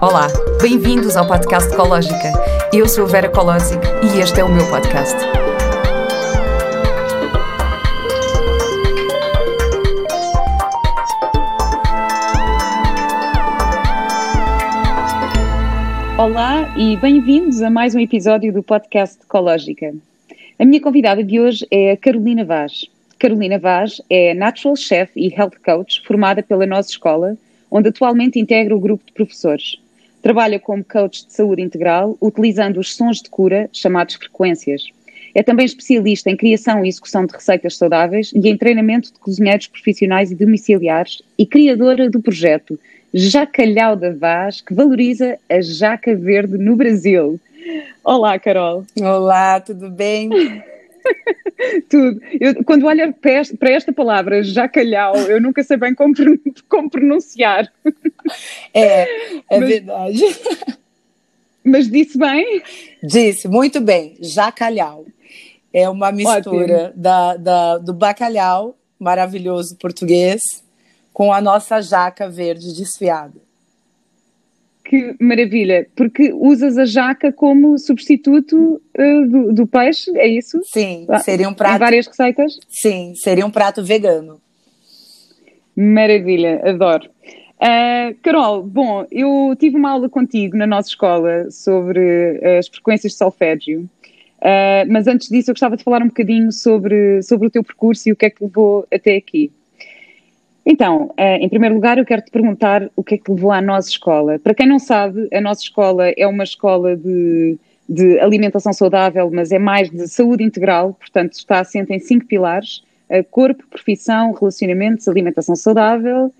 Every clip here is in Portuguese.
Olá, bem-vindos ao podcast Ecológica. Eu sou a Vera Colosic e este é o meu podcast. Olá e bem-vindos a mais um episódio do podcast Ecológica. A minha convidada de hoje é a Carolina Vaz. Carolina Vaz é Natural Chef e Health Coach formada pela nossa escola, onde atualmente integra o grupo de professores. Trabalha como coach de saúde integral, utilizando os sons de cura, chamados frequências. É também especialista em criação e execução de receitas saudáveis e em treinamento de cozinheiros profissionais e domiciliares e criadora do projeto Jacalhau da Vaz, que valoriza a jaca verde no Brasil. Olá, Carol. Olá, tudo bem? Tudo. Eu, quando olho para esta palavra, jacalhau, eu nunca sei bem como, como pronunciar. É, é mas, verdade. Mas disse bem? Disse, muito bem, jacalhau. É uma mistura da, da, do bacalhau, maravilhoso português, com a nossa jaca verde desfiada. Que maravilha, porque usas a jaca como substituto uh, do, do, peixe, é isso? Sim, ah, seria um prato. Em várias receitas? Sim, seria um prato vegano. Maravilha, adoro. Uh, Carol, bom, eu tive uma aula contigo na nossa escola sobre as frequências de solfégio, uh, mas antes disso eu gostava de falar um bocadinho sobre, sobre o teu percurso e o que é que levou até aqui. Então, eh, em primeiro lugar, eu quero te perguntar o que é que levou à nossa escola. Para quem não sabe, a nossa escola é uma escola de, de alimentação saudável, mas é mais de saúde integral, portanto, está assente em cinco pilares: eh, corpo, profissão, relacionamentos, alimentação saudável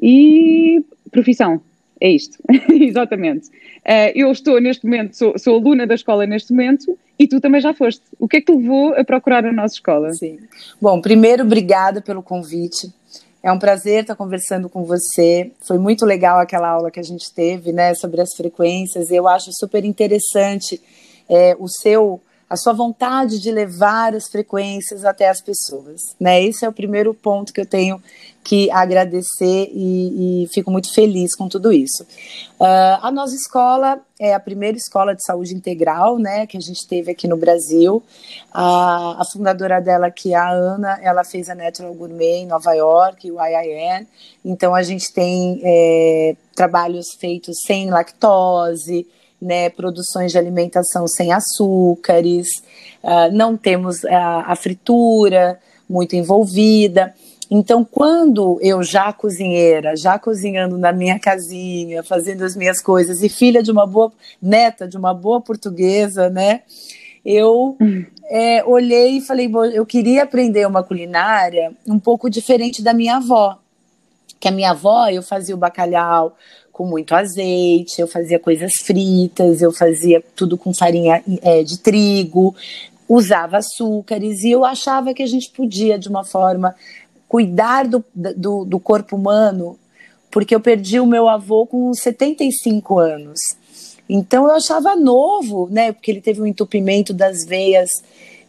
e profissão. É isto, exatamente. Eh, eu estou neste momento, sou, sou, aluna da escola neste momento e tu também já foste. O que é que te levou a procurar a nossa escola? Sim. Bom, primeiro, obrigada pelo convite. É um prazer estar conversando com você. Foi muito legal aquela aula que a gente teve, né, sobre as frequências. Eu acho super interessante é, o seu a sua vontade de levar as frequências até as pessoas, né? Esse é o primeiro ponto que eu tenho que agradecer e, e fico muito feliz com tudo isso. Uh, a nossa escola é a primeira escola de saúde integral, né, que a gente teve aqui no Brasil. A, a fundadora dela, que é a Ana, ela fez a Natural Gourmet em Nova York, o IIN. Então a gente tem é, trabalhos feitos sem lactose, né, produções de alimentação sem açúcares, uh, não temos a, a fritura muito envolvida. Então, quando eu já cozinheira, já cozinhando na minha casinha, fazendo as minhas coisas, e filha de uma boa neta, de uma boa portuguesa, né? Eu é, olhei e falei, eu queria aprender uma culinária um pouco diferente da minha avó. Que a minha avó, eu fazia o bacalhau com muito azeite, eu fazia coisas fritas, eu fazia tudo com farinha é, de trigo, usava açúcares, e eu achava que a gente podia, de uma forma, cuidar do, do, do corpo humano, porque eu perdi o meu avô com 75 anos. Então eu achava novo, né? Porque ele teve um entupimento das veias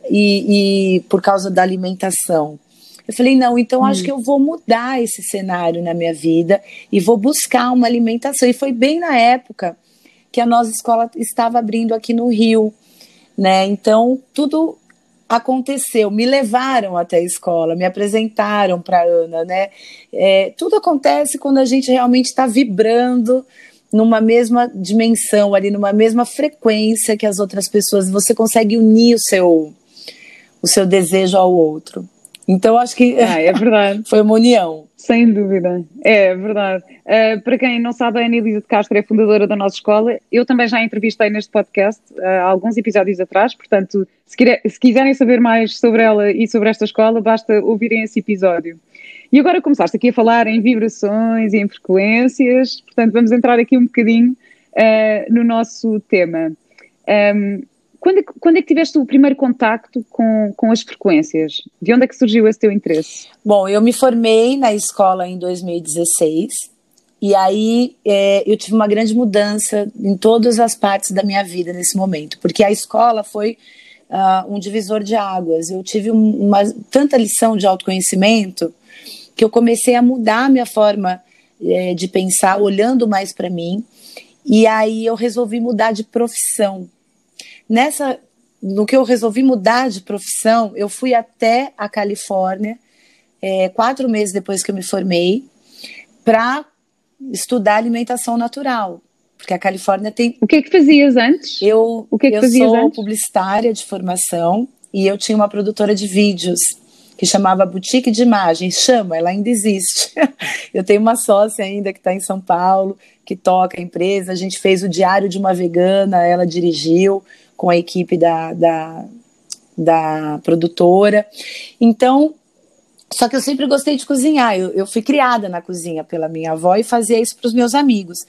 e, e por causa da alimentação. Eu falei, não, então acho hum. que eu vou mudar esse cenário na minha vida e vou buscar uma alimentação. E foi bem na época que a nossa escola estava abrindo aqui no Rio, né? Então tudo aconteceu, me levaram até a escola, me apresentaram para Ana, né? É, tudo acontece quando a gente realmente está vibrando numa mesma dimensão ali, numa mesma frequência que as outras pessoas. Você consegue unir o seu o seu desejo ao outro. Então acho que ah, é verdade. foi uma união. Sem dúvida, é verdade. Uh, para quem não sabe, a Anelisa de Castro é fundadora da nossa escola. Eu também já a entrevistei neste podcast uh, há alguns episódios atrás, portanto, se, quer, se, quiserem saber mais sobre ela e sobre esta escola, basta ouvirem esse episódio. E agora começaste aqui a falar em vibrações e em frequências, portanto, vamos entrar aqui um bocadinho uh, no nosso tema. Um, quando é, que, quando é que tiveste o primeiro contacto com, com as frequências? De onde é que surgiu esse teu interesse? Bom, eu me formei na escola em 2016 e aí é, eu tive uma grande mudança em todas as partes da minha vida nesse momento, porque a escola foi uh, um divisor de águas. Eu tive uma tanta lição de autoconhecimento que eu comecei a mudar a minha forma é, de pensar, olhando mais para mim. E aí eu resolvi mudar de profissão. Nessa, no que eu resolvi mudar de profissão, eu fui até a Califórnia, é, quatro meses depois que eu me formei, para estudar alimentação natural. Porque a Califórnia tem. O que que fazias antes? Eu, o que que eu fazias sou antes? publicitária de formação e eu tinha uma produtora de vídeos que chamava Boutique de Imagens. Chama, ela ainda existe. eu tenho uma sócia ainda que está em São Paulo, que toca a empresa. A gente fez o Diário de uma Vegana, ela dirigiu com a equipe da, da, da produtora. Então, só que eu sempre gostei de cozinhar. Eu, eu, fui criada na cozinha pela minha avó e fazia isso para os meus amigos.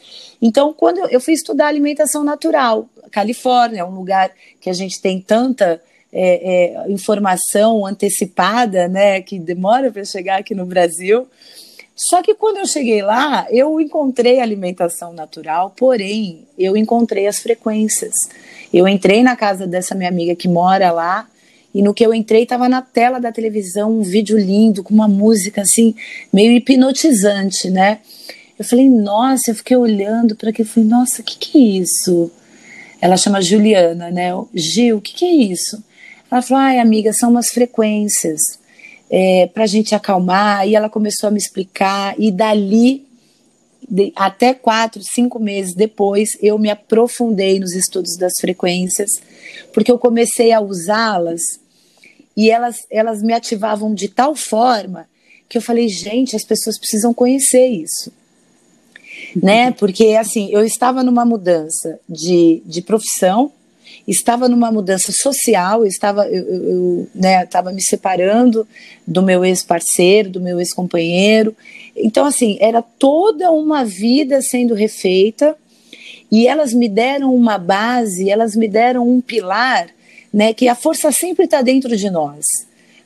Então, quando eu, eu, fui estudar alimentação natural, Califórnia é um lugar que a gente tem tanta é, é, informação antecipada, né, que demora para chegar aqui no Brasil. Só que quando eu cheguei lá, eu encontrei alimentação natural, porém, eu encontrei as frequências. Eu entrei na casa dessa minha amiga que mora lá e no que eu entrei, estava na tela da televisão um vídeo lindo, com uma música assim, meio hipnotizante, né? Eu falei, nossa, eu fiquei olhando para aquilo, falei, nossa, o que, que é isso? Ela chama Juliana, né? Gil, o que, que é isso? Ela falou, ai, amiga, são umas frequências é, para a gente acalmar. E ela começou a me explicar, e dali, de, até quatro, cinco meses depois, eu me aprofundei nos estudos das frequências, porque eu comecei a usá-las e elas, elas me ativavam de tal forma que eu falei, gente, as pessoas precisam conhecer isso. Né? Porque assim, eu estava numa mudança de, de profissão, estava numa mudança social, estava eu, eu né, estava me separando do meu ex-parceiro, do meu ex-companheiro. Então assim, era toda uma vida sendo refeita e elas me deram uma base, elas me deram um pilar né, que a força sempre está dentro de nós.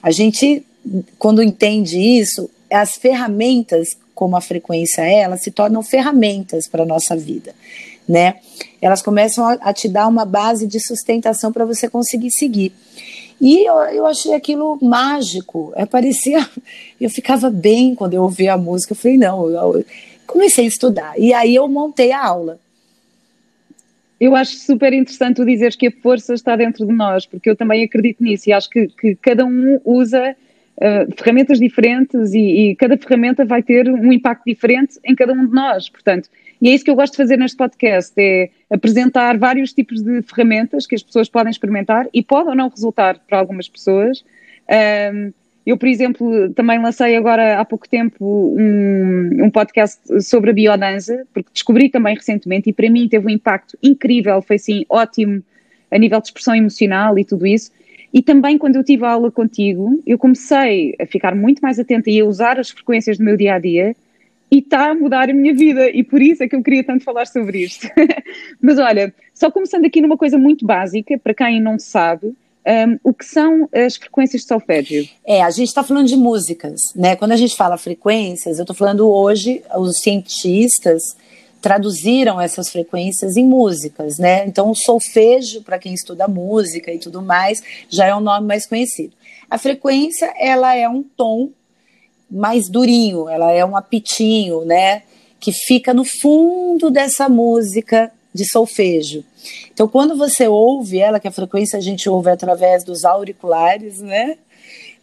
A gente, quando entende isso, as ferramentas, como a frequência é, elas se tornam ferramentas para a nossa vida, né? Elas começam a, a te dar uma base de sustentação para você conseguir seguir. E eu, eu achei aquilo mágico. É, parecia. Eu ficava bem quando eu ouvia a música. Eu falei, não, eu, eu comecei a estudar. E aí eu montei a aula eu acho super interessante tu dizeres que a força está dentro de nós, porque eu também acredito nisso e acho que, que cada um usa uh, ferramentas diferentes e, e, cada ferramenta vai ter um impacto diferente em cada um de nós, portanto, e é isso que eu gosto de fazer neste podcast, é apresentar vários tipos de ferramentas que as pessoas podem experimentar e podem ou não resultar para algumas pessoas. Um, eu, por exemplo, também lancei agora há pouco tempo um, um podcast sobre a biodança, porque descobri também recentemente e para mim teve um impacto incrível, foi assim ótimo a nível de expressão emocional e tudo isso. E também quando eu tive a aula contigo, eu comecei a ficar muito mais atenta e a usar as frequências do meu dia a dia e está a mudar a minha vida e por isso é que eu queria tanto falar sobre isto. Mas olha, só começando aqui numa coisa muito básica, para quem não sabe, um, o que são as frequências de solfégio? É, a gente está falando de músicas, né? Quando a gente fala frequências, eu estou falando hoje, os cientistas traduziram essas frequências em músicas, né? Então, o solfejo, para quem estuda música e tudo mais, já é um nome mais conhecido. A frequência, ela é um tom mais durinho, ela é um apitinho, né? Que fica no fundo dessa música de solfejo. Então, quando você ouve ela, que a frequência a gente ouve através dos auriculares, né?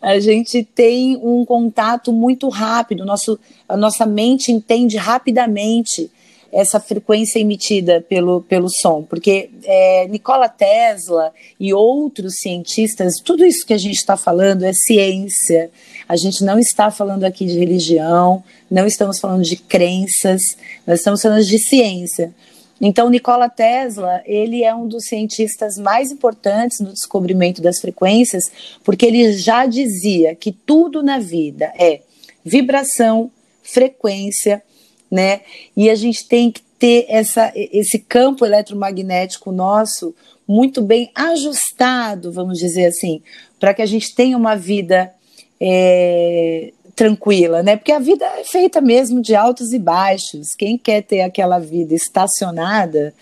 A gente tem um contato muito rápido, nosso, a nossa mente entende rapidamente essa frequência emitida pelo, pelo som, porque é, Nikola Tesla e outros cientistas, tudo isso que a gente está falando é ciência. A gente não está falando aqui de religião, não estamos falando de crenças, nós estamos falando de ciência. Então, Nikola Tesla, ele é um dos cientistas mais importantes no descobrimento das frequências, porque ele já dizia que tudo na vida é vibração, frequência, né? E a gente tem que ter essa, esse campo eletromagnético nosso muito bem ajustado, vamos dizer assim, para que a gente tenha uma vida é, tranquila, né? Porque a vida é feita mesmo de altos e baixos. Quem quer ter aquela vida estacionada,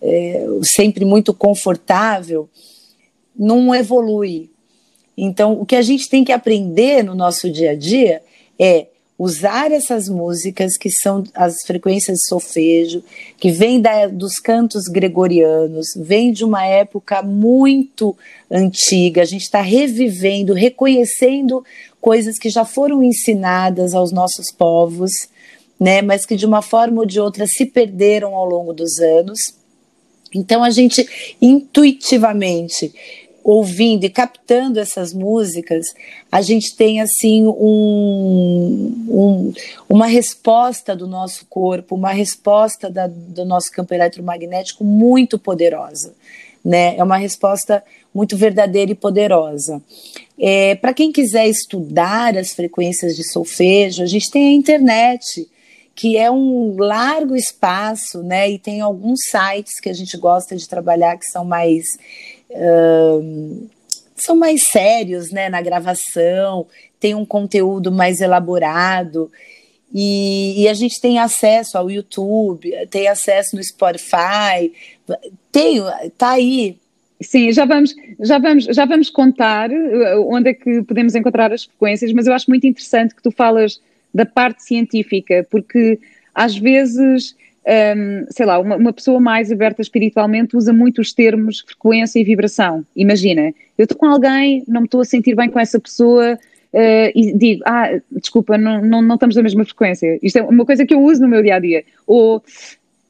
é, sempre muito confortável, não evolui. Então, o que a gente tem que aprender no nosso dia a dia é usar essas músicas que são as frequências de solfejo, que vêm dos cantos gregorianos, vem de uma época muito antiga. A gente está revivendo, reconhecendo coisas que já foram ensinadas aos nossos povos, né, mas que de uma forma ou de outra se perderam ao longo dos anos. Então a gente intuitivamente ouvindo e captando essas músicas, a gente tem assim um, um, uma resposta do nosso corpo, uma resposta da, do nosso campo eletromagnético muito poderosa. Né? É uma resposta muito verdadeira e poderosa. É, Para quem quiser estudar as frequências de solfejo, a gente tem a internet, que é um largo espaço, né? E tem alguns sites que a gente gosta de trabalhar que são mais são mais sérios né, na gravação, tem um conteúdo mais elaborado. E, e, a gente tem acesso ao YouTube, tem acesso no Spotify, tem, tá aí. Sim, já vamos, já vamos, já vamos contar uh, onde é que podemos encontrar as frequências, mas eu acho muito interessante que tu falas da parte científica, porque às vezes um, sei lá, uma, uma, pessoa mais aberta espiritualmente usa muito os termos frequência e vibração. Imagina, eu estou com alguém, não me estou a sentir bem com essa pessoa uh, e digo, ah, desculpa, não, não, não estamos na mesma frequência. Isto é uma coisa que eu uso no meu dia a dia. Ou,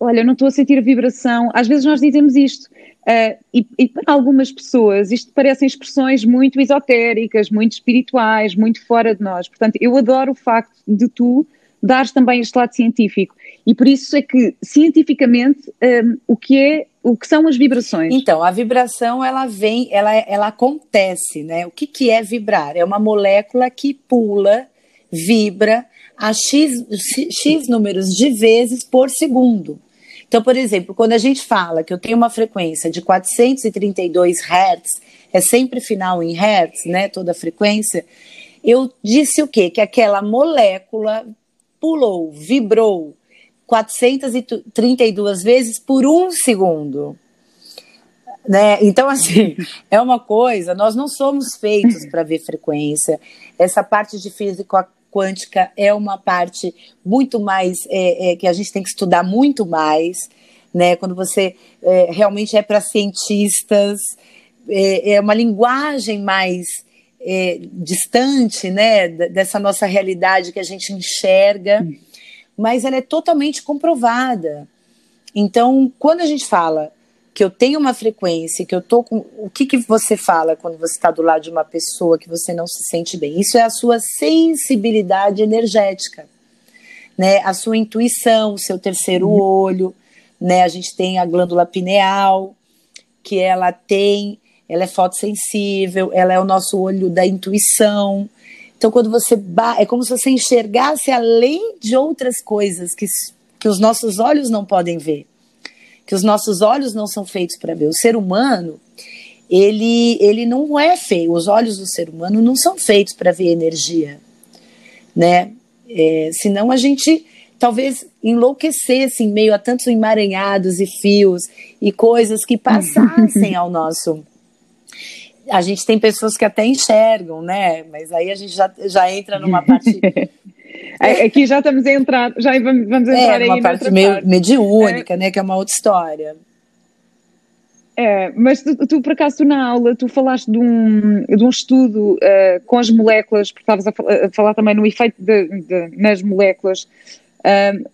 olha, não estou a sentir a vibração. Às vezes nós dizemos isto. Uh, e, e, para algumas pessoas isto parecem expressões muito esotéricas, muito espirituais, muito fora de nós. Portanto, eu adoro o facto de tu dares também este lado científico. E por isso é que, cientificamente, um, o que é o que são as vibrações? Então, a vibração ela vem, ela, ela acontece, né? O que, que é vibrar? É uma molécula que pula, vibra a x, x números de vezes por segundo. Então, por exemplo, quando a gente fala que eu tenho uma frequência de 432 Hz, é sempre final em Hz, né? Toda a frequência. Eu disse o quê? Que aquela molécula pulou, vibrou 432 vezes por um segundo. Né? Então, assim, é uma coisa, nós não somos feitos para ver frequência. Essa parte de física quântica é uma parte muito mais é, é, que a gente tem que estudar muito mais. Né? Quando você é, realmente é para cientistas, é, é, uma linguagem mais é, distante né? dessa nossa realidade que a gente enxerga mas ela é totalmente comprovada. Então, quando a gente fala que eu tenho uma frequência, que eu tô com. O que, que você fala quando você está do lado de uma pessoa que você não se sente bem? Isso é a sua sensibilidade energética, né? A sua intuição, o seu terceiro uhum. olho, né? A gente tem a glândula pineal, que ela tem, ela é fotossensível, ela é o nosso olho da intuição. Então, quando você é como se você enxergasse além de outras coisas que, que os nossos olhos não podem ver, que os nossos olhos não são feitos para ver. O ser humano, ele, ele não é feio. Os olhos do ser humano não são feitos para ver energia, né? É, senão a gente talvez enlouquecesse em meio a tantos emaranhados e fios e coisas que passassem ao nosso a gente tem pessoas que até enxergam, né? Mas aí a gente já, já entra numa parte. Aqui já estamos a entrar, já vamos, é, entrar é, aí parte meio parte. mediúnica, é. né? Que é uma outra história. É, mas tu, tu, por acaso, tu na aula, tu falaste de um, de um estudo uh, com as moléculas, porque estavas a, a, falar também no efeito de, de, nas moléculas, uh,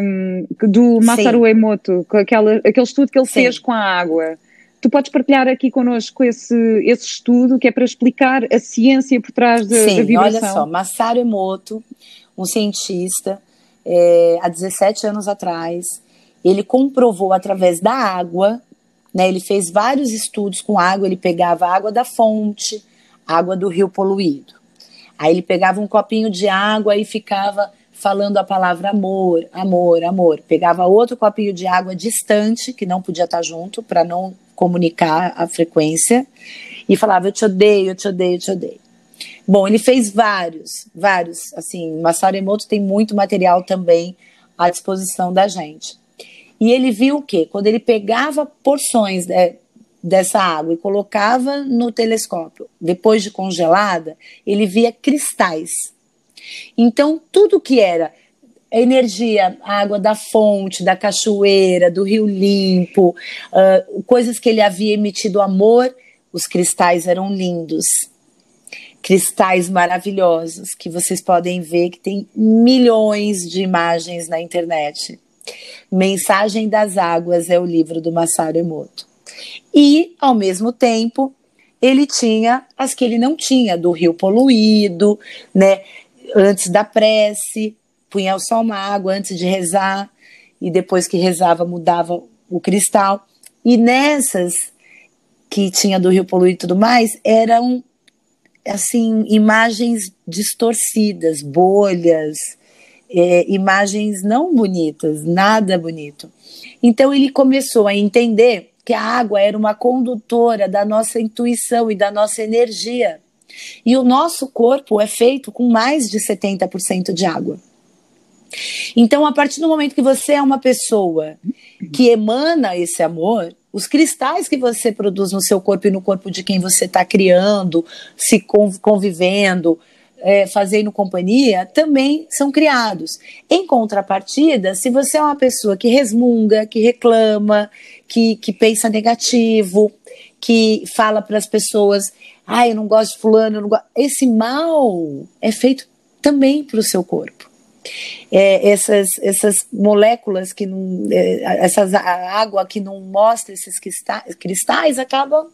um, do Masaru Emoto, aquela, aquele estudo que ele Sim. fez com a água. Tu podes partilhar aqui connosco esse, esse estudo que é para explicar a ciência por trás da, Sim, da vibração? olha só, Masaru Emoto, um cientista, é, há 17 anos atrás, ele comprovou através da água, né, ele fez vários estudos com água, ele pegava água da fonte, água do rio poluído. Aí ele pegava um copinho de água e ficava falando a palavra amor, amor, amor. Pegava outro copinho de água distante, que não podia estar junto, para não comunicar a frequência e falava: Eu te odeio, eu te odeio, eu te odeio. Bom, ele fez vários, vários. Assim, Masaru Emoto tem muito material também à disposição da gente. E ele viu o quê? Quando ele pegava porções né, dessa água e colocava no telescópio, depois de congelada, ele via cristais. Então, tudo que era energia, água da fonte, da cachoeira, do rio limpo, uh, coisas que ele havia emitido amor, os cristais eram lindos. Cristais maravilhosos que vocês podem ver que tem milhões de imagens na internet. Mensagem das Águas é o livro do Masaru Emoto. E, ao mesmo tempo, ele tinha as que ele não tinha, do rio poluído, né? Antes da prece, punha só uma água antes de rezar, e depois que rezava mudava o cristal. E nessas que tinha do rio poluído e tudo mais, eram assim imagens distorcidas, bolhas, é, imagens não bonitas, nada bonito. Então ele começou a entender que a água era uma condutora da nossa intuição e da nossa energia. E o nosso corpo é feito com mais de 70% de água. Então, a partir do momento que você é uma pessoa que emana esse amor, os cristais que você produz no seu corpo e no corpo de quem você está criando, se convivendo, é, fazendo companhia, também são criados. Em contrapartida, se você é uma pessoa que resmunga, que reclama, que, que pensa negativo, que fala para as pessoas, ah, eu não gosto de fulano, eu não gosto. esse mal é feito também para o seu corpo. É, essas, essas moléculas que não, é, essas, a água que não mostra esses cristais, cristais acabam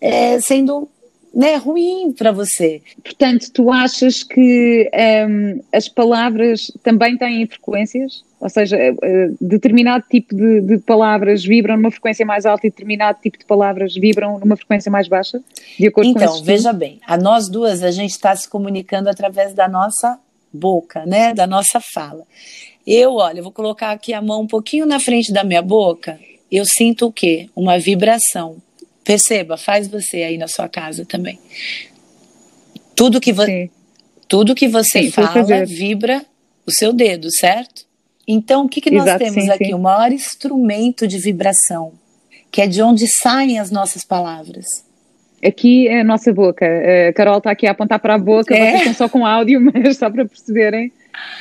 é, sendo né, ruim para você. Portanto, tu achas que um, as palavras também têm frequências? Ou seja, uh, determinado tipo de, de, palavras vibram numa frequência mais alta e determinado tipo de palavras vibram numa frequência mais baixa? De acordo então, com veja bem, a nós duas a gente está se comunicando através da nossa boca, né, da nossa fala. Eu, olha, vou colocar aqui a mão um pouquinho na frente da minha boca, eu sinto o quê? Uma vibração Perceba, faz você aí na sua casa também. Tudo que, vo tudo que você sim, fala vibra o seu dedo, certo? Então, o que, que nós Exato, temos sim, aqui? Sim. O maior instrumento de vibração, que é de onde saem as nossas palavras. Aqui é a nossa boca. A Carol está aqui a apontar para a boca, é. vocês estão só com áudio, mas só para perceberem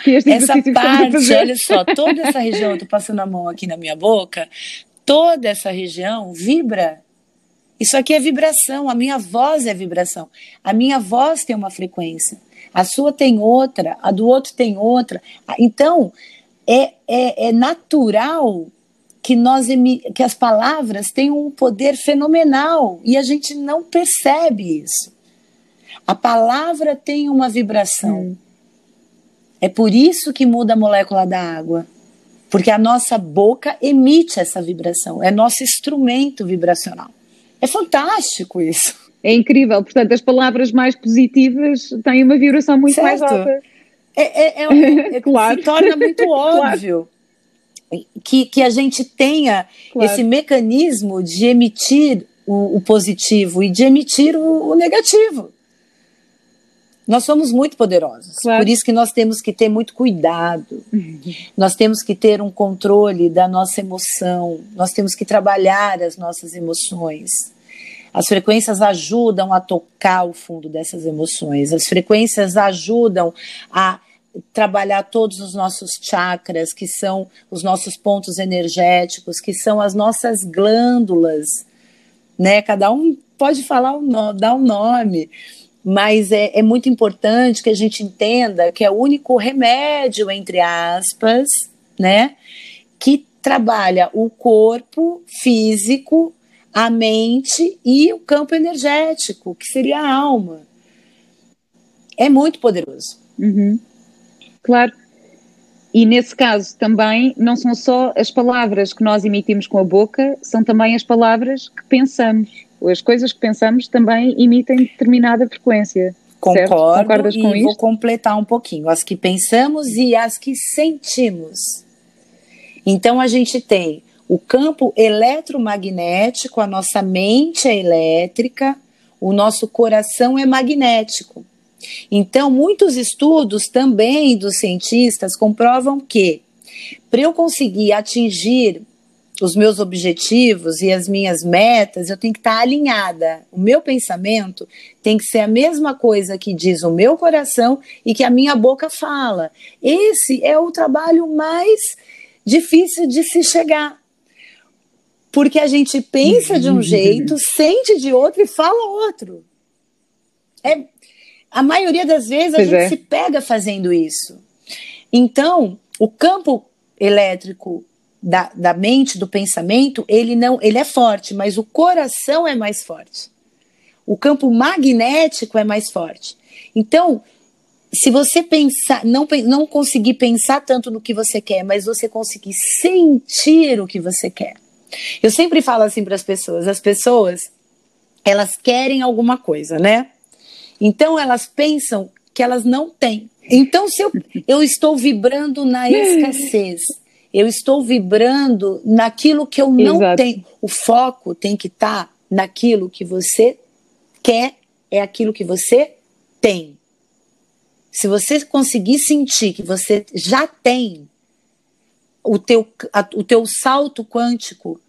que este essa parte, olha só, toda essa região, eu estou passando a mão aqui na minha boca, toda essa região vibra isso aqui é vibração, a minha voz é vibração. A minha voz tem uma frequência, a sua tem outra, a do outro tem outra. Então, é, é, é natural que nós que as palavras têm um poder fenomenal e a gente não percebe isso. A palavra tem uma vibração. Hum. É por isso que muda a molécula da água. Porque a nossa boca emite essa vibração, é nosso instrumento vibracional. É fantástico isso. É incrível. Portanto, as palavras mais positivas têm uma vibração muito certo. mais alta. É, é, é, é claro. Se torna muito óbvio claro. Que, que a gente tenha claro. esse mecanismo de emitir o, o, positivo e de emitir o, o negativo. Nós somos muito poderosos, claro. por isso que nós temos que ter muito cuidado, uhum. nós temos que ter um controle da nossa emoção, nós temos que trabalhar as nossas emoções. As frequências ajudam a tocar o fundo dessas emoções, as frequências ajudam a trabalhar todos os nossos chakras, que são os nossos pontos energéticos, que são as nossas glândulas, né? Cada um pode falar um dar um nome mas é, é muito importante que a gente entenda que é o único remédio, entre aspas, né, que trabalha o corpo físico, a mente e o campo energético, que seria a alma. É muito poderoso. Uhum. Claro. E nesse caso também não são só as palavras que nós emitimos com a boca, são também as palavras que pensamos as coisas que pensamos também emitem determinada frequência. Concordo Concordas com e vou completar um pouquinho. As que pensamos e as que sentimos. Então a gente tem o campo eletromagnético, a nossa mente é elétrica, o nosso coração é magnético. Então, muitos estudos também dos cientistas comprovam que para eu conseguir atingir os meus objetivos e as minhas metas, eu tenho que estar alinhada. O meu pensamento tem que ser a mesma coisa que diz o meu coração e que a minha boca fala. Esse é o trabalho mais difícil de se chegar. Porque a gente pensa de um jeito, sente de outro e fala outro. É, a maioria das vezes a pois gente é. se pega fazendo isso. Então, o campo elétrico da, da mente, do pensamento, ele não, ele é forte, mas o coração é mais forte. O campo magnético é mais forte. Então, se você pensar, não, não conseguir pensar tanto no que você quer, mas você conseguir sentir o que você quer. Eu sempre falo assim para as pessoas: as pessoas, elas querem alguma coisa, né? Então elas pensam que elas não têm. Então, se eu, eu estou vibrando na escassez, eu estou vibrando naquilo que eu não Exato. tenho. O foco tem que estar tá naquilo que você quer, é aquilo que você tem. Se você conseguir sentir que você já tem o teu, a, o teu salto quântico,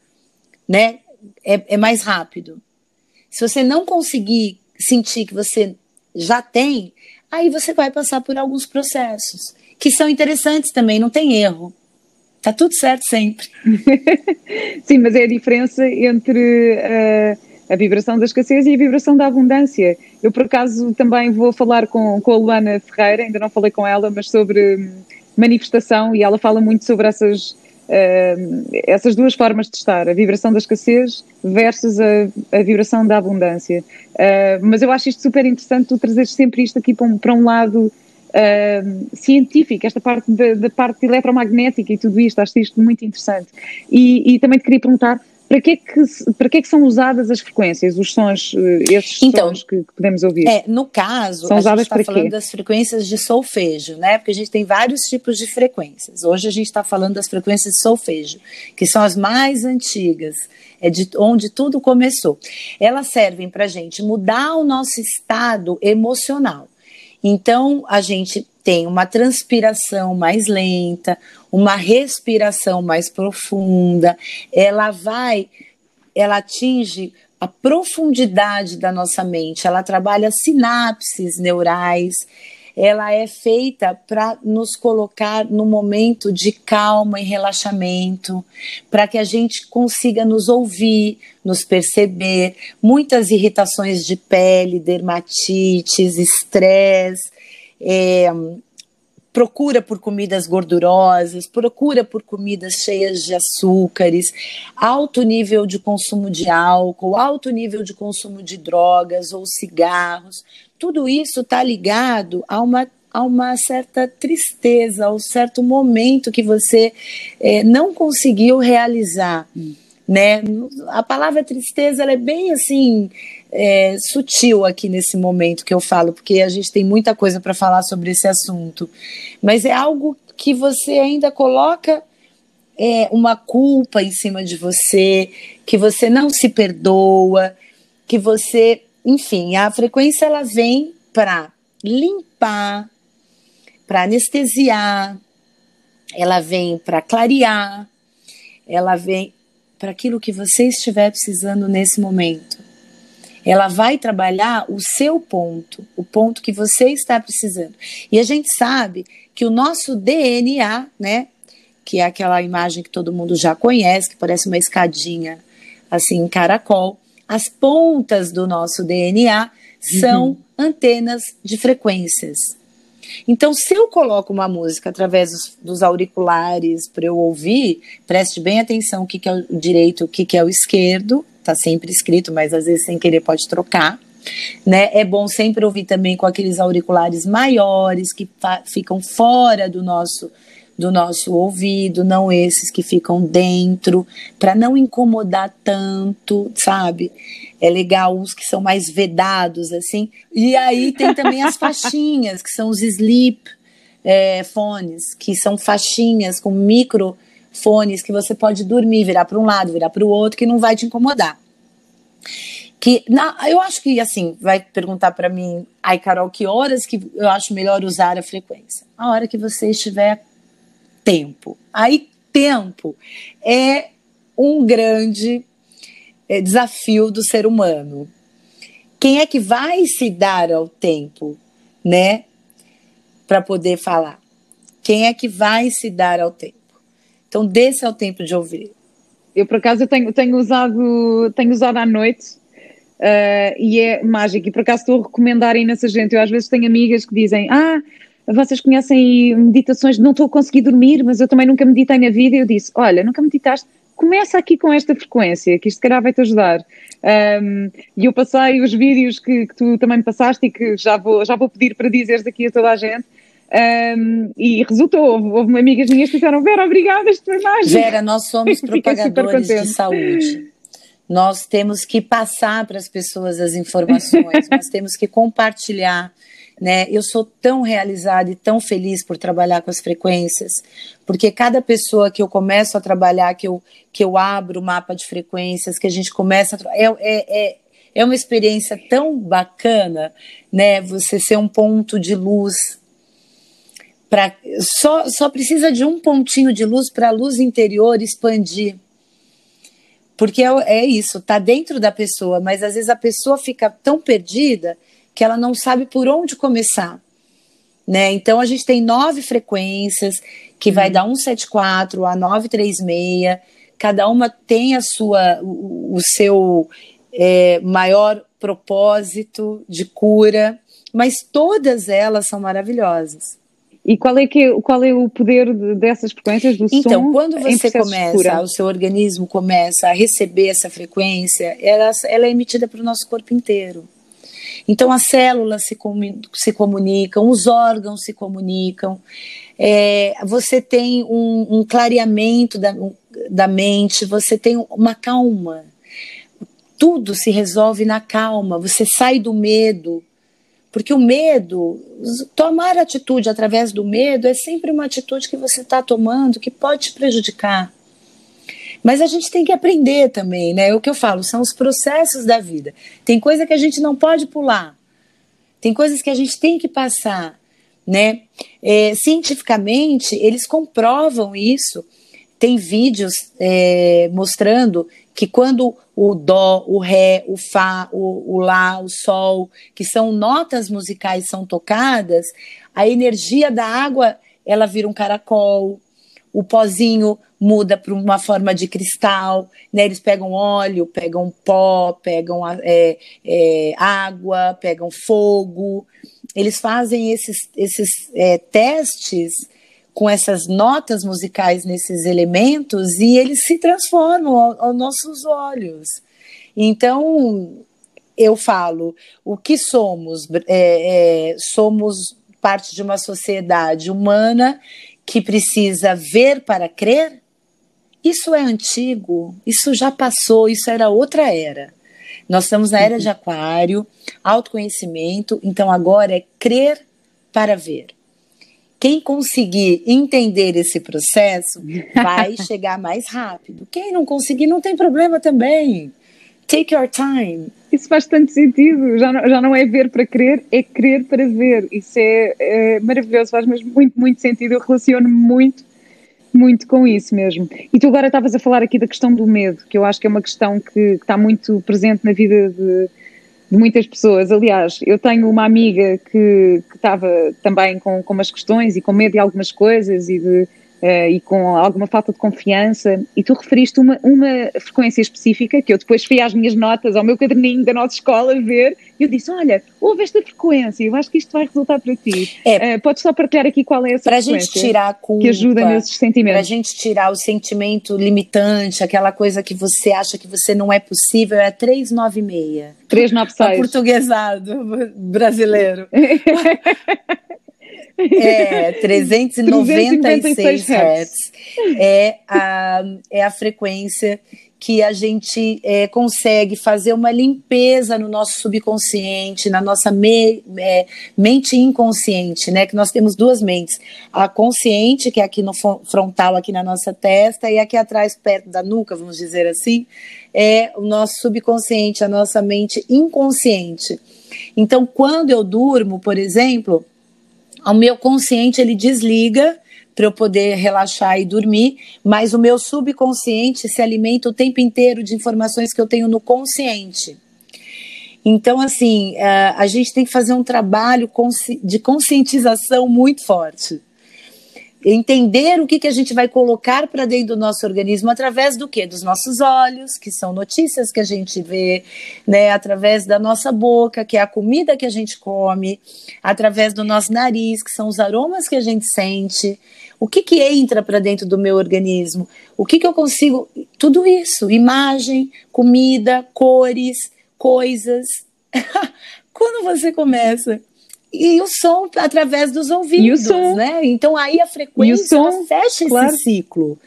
né, é, é mais rápido. Se você não conseguir sentir que você já tem, aí você vai passar por alguns processos que são interessantes também, não tem erro. Está tudo certo sempre. Sim, mas é a diferença entre uh, a vibração da escassez e a vibração da abundância. Eu, por acaso, também vou falar com, com a Luana Ferreira, ainda não falei com ela, mas sobre hum, manifestação e ela fala muito sobre essas, essas duas formas de estar, a vibração da escassez versus a, a vibração da abundância. Mas eu acho isto super interessante, tu trazeres sempre isto aqui para um, para um lado uh, esta parte da, da, parte eletromagnética e tudo isto, acho isto muito interessante. E, e também te queria perguntar para que, é que, para que é que são usadas as frequências, os sons, eh, esses então, sons que, que, podemos ouvir? É, no caso, são a gente está falando quê? das frequências de solfejo, né? Porque a gente tem vários tipos de frequências. Hoje a gente está falando das frequências de solfejo, que são as mais antigas, é de onde tudo começou. Elas servem para a gente mudar o nosso estado emocional. Então, a gente tem uma transpiração mais lenta, uma respiração mais profunda, ela vai, ela atinge a profundidade da nossa mente, ela trabalha sinapses neurais, ela é feita para nos colocar no momento de calma e relaxamento, para que a gente consiga nos ouvir, nos perceber. Muitas irritações de pele, dermatites, estresse, é, procura por comidas gordurosas, procura por comidas cheias de açúcares, alto nível de consumo de álcool, alto nível de consumo de drogas ou cigarros. Tudo isso está ligado a uma a uma certa tristeza, a um certo momento que você é, não conseguiu realizar. Né? A palavra tristeza é bem assim é, sutil aqui nesse momento que eu falo, porque a gente tem muita coisa para falar sobre esse assunto, mas é algo que você ainda coloca é, uma culpa em cima de você, que você não se perdoa, que você, enfim, a frequência ela vem para limpar, para anestesiar, ela vem para clarear, ela vem para aquilo que você estiver precisando nesse momento. Ela vai trabalhar o seu ponto, o ponto que você está precisando. E a gente sabe que o nosso DNA, né, que é aquela imagem que todo mundo já conhece, que parece uma escadinha assim em caracol, as pontas do nosso DNA são uhum. antenas de frequências. Então, se eu coloco uma música através dos, dos auriculares para eu ouvir, preste bem atenção o que, que é o direito, o que, que é o esquerdo, está sempre escrito, mas às vezes sem querer pode trocar. Né? É bom sempre ouvir também com aqueles auriculares maiores que ficam fora do nosso do nosso ouvido, não esses que ficam dentro, para não incomodar tanto, sabe? É legal uns que são mais vedados, assim. E aí tem também as faixinhas, que são os sleep é, fones, que são faixinhas com microfones que você pode dormir, virar para um lado, virar para o outro, que não vai te incomodar. Que na, eu acho que assim vai perguntar para mim, ai Carol, que horas que eu acho melhor usar a frequência? A hora que você estiver tempo. Aí tempo é um grande é, desafio do ser humano. Quem é que vai se dar ao tempo, né, para poder falar? Quem é que vai se dar ao tempo? Então, desse é o tempo de ouvir. Eu, por acaso, tenho, tenho, usado, tenho usado à noite uh, e é mágico. E, por acaso, estou a recomendar a imensa gente. Eu, às vezes, tenho amigas que dizem: Ah, vocês conhecem meditações, não estou a conseguir dormir, mas eu também nunca meditei na vida. Eu disse: Olha, nunca meditaste? Começa aqui com esta frequência, que isto, se calhar, vai-te ajudar. Um, e eu passei os vídeos que, que, tu também me passaste e que já vou, já vou pedir para dizeres aqui a toda a gente. Um, e resultou, houve, houve amigas minhas que disseram, Vera, obrigada, isto foi mágico. Vera, nós somos propagadores de saúde. Nós temos que passar para as pessoas as informações, nós temos que compartilhar. Né? Eu sou tão realizada e tão feliz por trabalhar com as frequências, porque cada pessoa que eu começo a trabalhar, que eu, que eu abro o mapa de frequências, que a gente começa a. É, é, é, é uma experiência tão bacana, né? Você ser um ponto de luz Pra, só, só precisa de um pontinho de luz para a luz interior expandir. Porque é, é isso, está dentro da pessoa, mas às vezes a pessoa fica tão perdida que ela não sabe por onde começar. Né? Então a gente tem nove frequências, que vai uhum. da 174 a 936, cada uma tem a sua, o, o seu é, maior propósito de cura, mas todas elas são maravilhosas. E qual é, que é, qual é o poder dessas frequências do então, som? Então, quando você começa, o seu organismo começa a receber essa frequência, ela, ela é emitida para o nosso corpo inteiro. Então, as células se, se comunicam, os órgãos se comunicam, é, você tem um, um clareamento da, da mente, você tem uma calma. Tudo se resolve na calma, você sai do medo, porque o medo, tomar atitude através do medo é sempre uma atitude que você está tomando que pode te prejudicar. Mas a gente tem que aprender também, né? É o que eu falo, são os processos da vida. Tem coisa que a gente não pode pular. Tem coisas que a gente tem que passar, né? É, cientificamente, eles comprovam isso. Tem vídeos é, mostrando que quando o dó, o ré, o fá, o, o lá, o sol, que são notas musicais são tocadas, a energia da água ela vira um caracol, o pozinho muda para uma forma de cristal, né? Eles pegam óleo, pegam pó, pegam é, é, água, pegam fogo. Eles fazem esses, esses é, testes com essas notas musicais nesses elementos e eles se transformam aos nossos olhos. Então, eu falo, o que somos? É, é, somos parte de uma sociedade humana que precisa ver para crer? Isso é antigo, isso já passou, isso era outra era. Nós estamos na era de Aquário, autoconhecimento, então agora é crer para ver. Quem conseguir entender esse processo vai chegar mais rápido. Quem não conseguir, não tem problema também. Take your time. Isso faz tanto sentido. Já não, já não é ver para crer, é crer para ver. Isso é, é maravilhoso, faz mesmo muito, muito sentido. Eu relaciono muito, muito com isso mesmo. E tu agora estavas a falar aqui da questão do medo, que eu acho que é uma questão que, que está muito presente na vida de de muitas pessoas. Aliás, eu tenho uma amiga que, estava também com, com umas questões e com medo de algumas coisas e de uh, e com alguma falta de confiança, e tu referiste uma, uma frequência específica que eu depois fui às minhas notas, ao meu caderninho da nossa escola ver, e eu disse: Olha, houve esta frequência, eu acho que isto vai resultar para ti. É, uh, podes só partilhar aqui qual é essa frequência? Para a gente tirar a culpa, que ajuda nesses sentimentos. Para a gente tirar o sentimento limitante, aquela coisa que você acha que você não é possível, é 396. 396. Portuguesado brasileiro. É, 396 Hz é a, é a frequência que a gente é, consegue fazer uma limpeza no nosso subconsciente, na nossa me, é, mente inconsciente, né? Que nós temos duas mentes, a consciente, que é aqui no frontal, aqui na nossa testa, e aqui atrás, perto da nuca, vamos dizer assim, é o nosso subconsciente, a nossa mente inconsciente. Então, quando eu durmo, por exemplo, o meu consciente ele desliga para eu poder relaxar e dormir, mas o meu subconsciente se alimenta o tempo inteiro de informações que eu tenho no consciente. Então, assim, eh, a gente tem que fazer um trabalho de conscientização muito forte entender o que, que a gente vai colocar para dentro do nosso organismo através do que? Dos nossos olhos, que são notícias que a gente vê, né? através da nossa boca, que é a comida que a gente come, através do nosso nariz, que são os aromas que a gente sente. O que, que entra para dentro do meu organismo? O que, que eu consigo? Tudo isso: imagem, comida, cores, coisas. Quando você começa e o som através dos ouvidos, né? Então aí a frequência som, fecha claro. esse ciclo.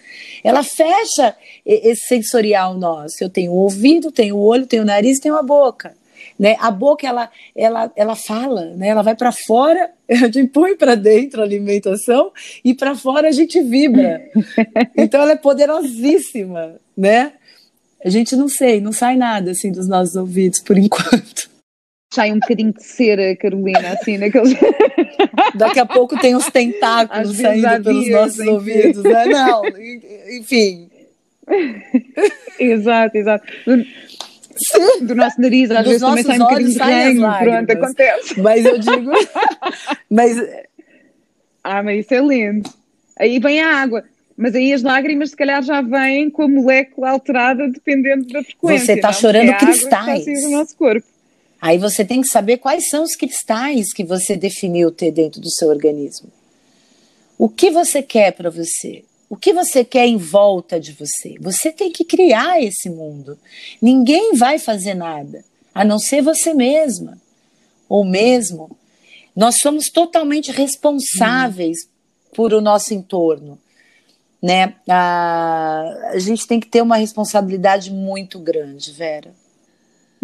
Ela fecha esse sensorial nosso. Eu tenho o ouvido, tenho o olho, tenho o nariz, tenho a boca. Né? A boca ela ela ela fala, né? Ela vai para fora, a gente põe para dentro a alimentação e para fora a gente vibra. então ela é poderosíssima, né? A gente não sei, não sai nada assim dos nossos ouvidos por enquanto sai um bocadinho de cera, Carolina, assim, naqueles. Daqui a pouco tem os tentáculos saindo pelos nossos enfim. ouvidos, né? Não, enfim. exato, exato. Sim. Do nosso nariz, às Dos vezes também sai um bocadinho de ranho, pronto, acontece. Mas eu digo. mas... Ah, mas isso é lindo. Aí vem a água. Mas aí as lágrimas, se calhar, já vêm com a molécula alterada dependendo da frequência. Você está chorando cristais. no nosso corpo. Aí você tem que saber quais são os cristais que você definiu ter dentro do seu organismo. O que você quer para você? O que você quer em volta de você? Você tem que criar esse mundo. Ninguém vai fazer nada, a não ser você mesma ou mesmo. Nós somos totalmente responsáveis hum. por o nosso entorno. Né? A, a gente tem que ter uma responsabilidade muito grande, Vera.